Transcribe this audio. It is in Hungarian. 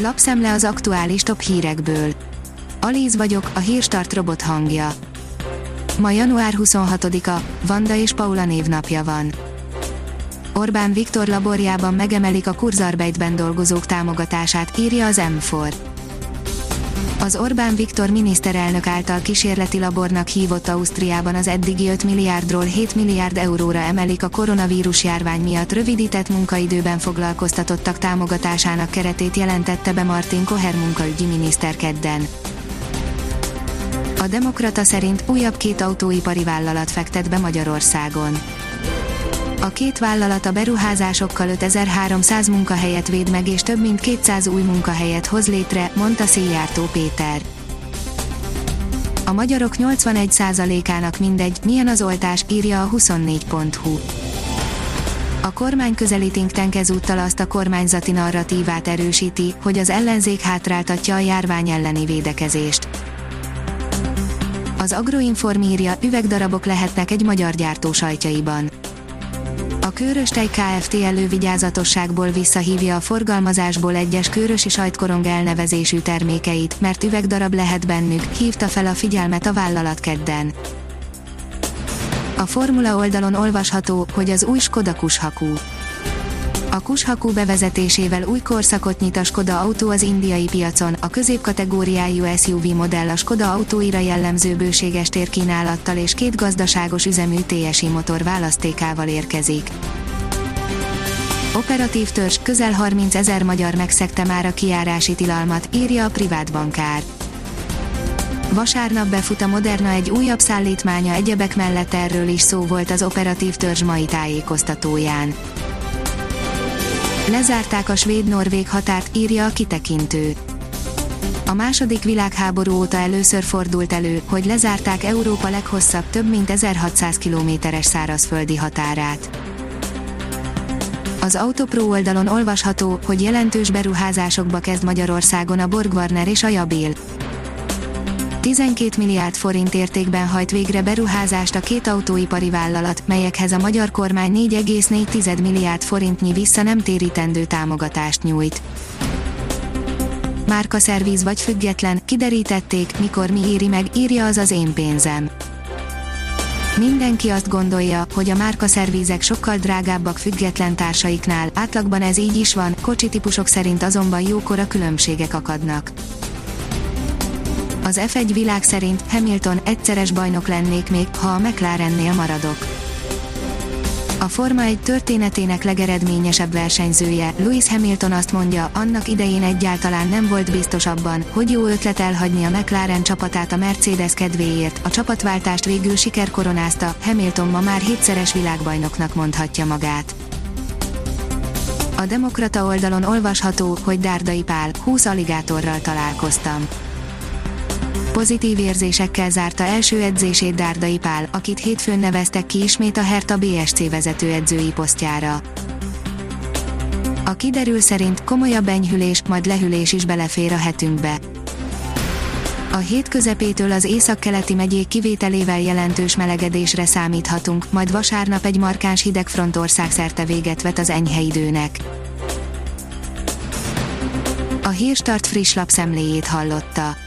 Lapszemle az aktuális top hírekből. Alíz vagyok, a hírstart robot hangja. Ma január 26-a, Vanda és Paula névnapja van. Orbán Viktor laborjában megemelik a Kurzarbeit dolgozók támogatását, írja az M4. Az Orbán Viktor miniszterelnök által kísérleti labornak hívott Ausztriában az eddigi 5 milliárdról 7 milliárd euróra emelik a koronavírus járvány miatt rövidített munkaidőben foglalkoztatottak támogatásának keretét jelentette be Martin Koher munkaügyi miniszter kedden. A Demokrata szerint újabb két autóipari vállalat fektet be Magyarországon. A két vállalat a beruházásokkal 5300 munkahelyet véd meg és több mint 200 új munkahelyet hoz létre, mondta Széjjártó Péter. A magyarok 81%-ának mindegy, milyen az oltás, írja a 24.hu. A kormány közeli think ezúttal azt a kormányzati narratívát erősíti, hogy az ellenzék hátráltatja a járvány elleni védekezést. Az Agroinform írja, üvegdarabok lehetnek egy magyar gyártó sajtjaiban Kőröstej Kft. elővigyázatosságból visszahívja a forgalmazásból egyes kőrösi sajtkorong elnevezésű termékeit, mert üvegdarab lehet bennük, hívta fel a figyelmet a vállalat kedden. A Formula oldalon olvasható, hogy az új Skoda Kushakú. A Kushakú bevezetésével új korszakot nyit a Skoda autó az indiai piacon, a középkategóriájú SUV modell a Skoda autóira jellemző bőséges térkínálattal és két gazdaságos üzemű TSI motor választékával érkezik. Operatív törzs, közel 30 ezer magyar megszegte már a kiárási tilalmat, írja a privát bankár. Vasárnap befut a Moderna egy újabb szállítmánya egyebek mellett erről is szó volt az operatív törzs mai tájékoztatóján. Lezárták a svéd-norvég határt, írja a kitekintő. A második világháború óta először fordult elő, hogy lezárták Európa leghosszabb több mint 1600 kilométeres szárazföldi határát. Az Autopro oldalon olvasható, hogy jelentős beruházásokba kezd Magyarországon a Borgwarner és a Jabil. 12 milliárd forint értékben hajt végre beruházást a két autóipari vállalat, melyekhez a magyar kormány 4,4 milliárd forintnyi vissza nem térítendő támogatást nyújt. Márka szervíz vagy független, kiderítették, mikor mi éri meg, írja az az én pénzem. Mindenki azt gondolja, hogy a márka szervízek sokkal drágábbak független társaiknál, átlagban ez így is van, kocsi típusok szerint azonban jókora különbségek akadnak. Az F1 világ szerint Hamilton egyszeres bajnok lennék még, ha a McLarennél maradok. A Forma 1 történetének legeredményesebb versenyzője, Lewis Hamilton azt mondja, annak idején egyáltalán nem volt biztos abban, hogy jó ötlet elhagyni a McLaren csapatát a Mercedes kedvéért, a csapatváltást végül siker koronázta, Hamilton ma már hétszeres világbajnoknak mondhatja magát. A Demokrata oldalon olvasható, hogy Dárdai Pál, 20 aligátorral találkoztam pozitív érzésekkel zárta első edzését Dárdai Pál, akit hétfőn neveztek ki ismét a Herta BSC vezetőedzői posztjára. A kiderül szerint komolyabb enyhülés, majd lehűlés is belefér a hetünkbe. A hét közepétől az északkeleti megyék kivételével jelentős melegedésre számíthatunk, majd vasárnap egy markáns hidegfront országszerte véget vet az enyhe időnek. A Hírstart friss lapszemléjét hallotta.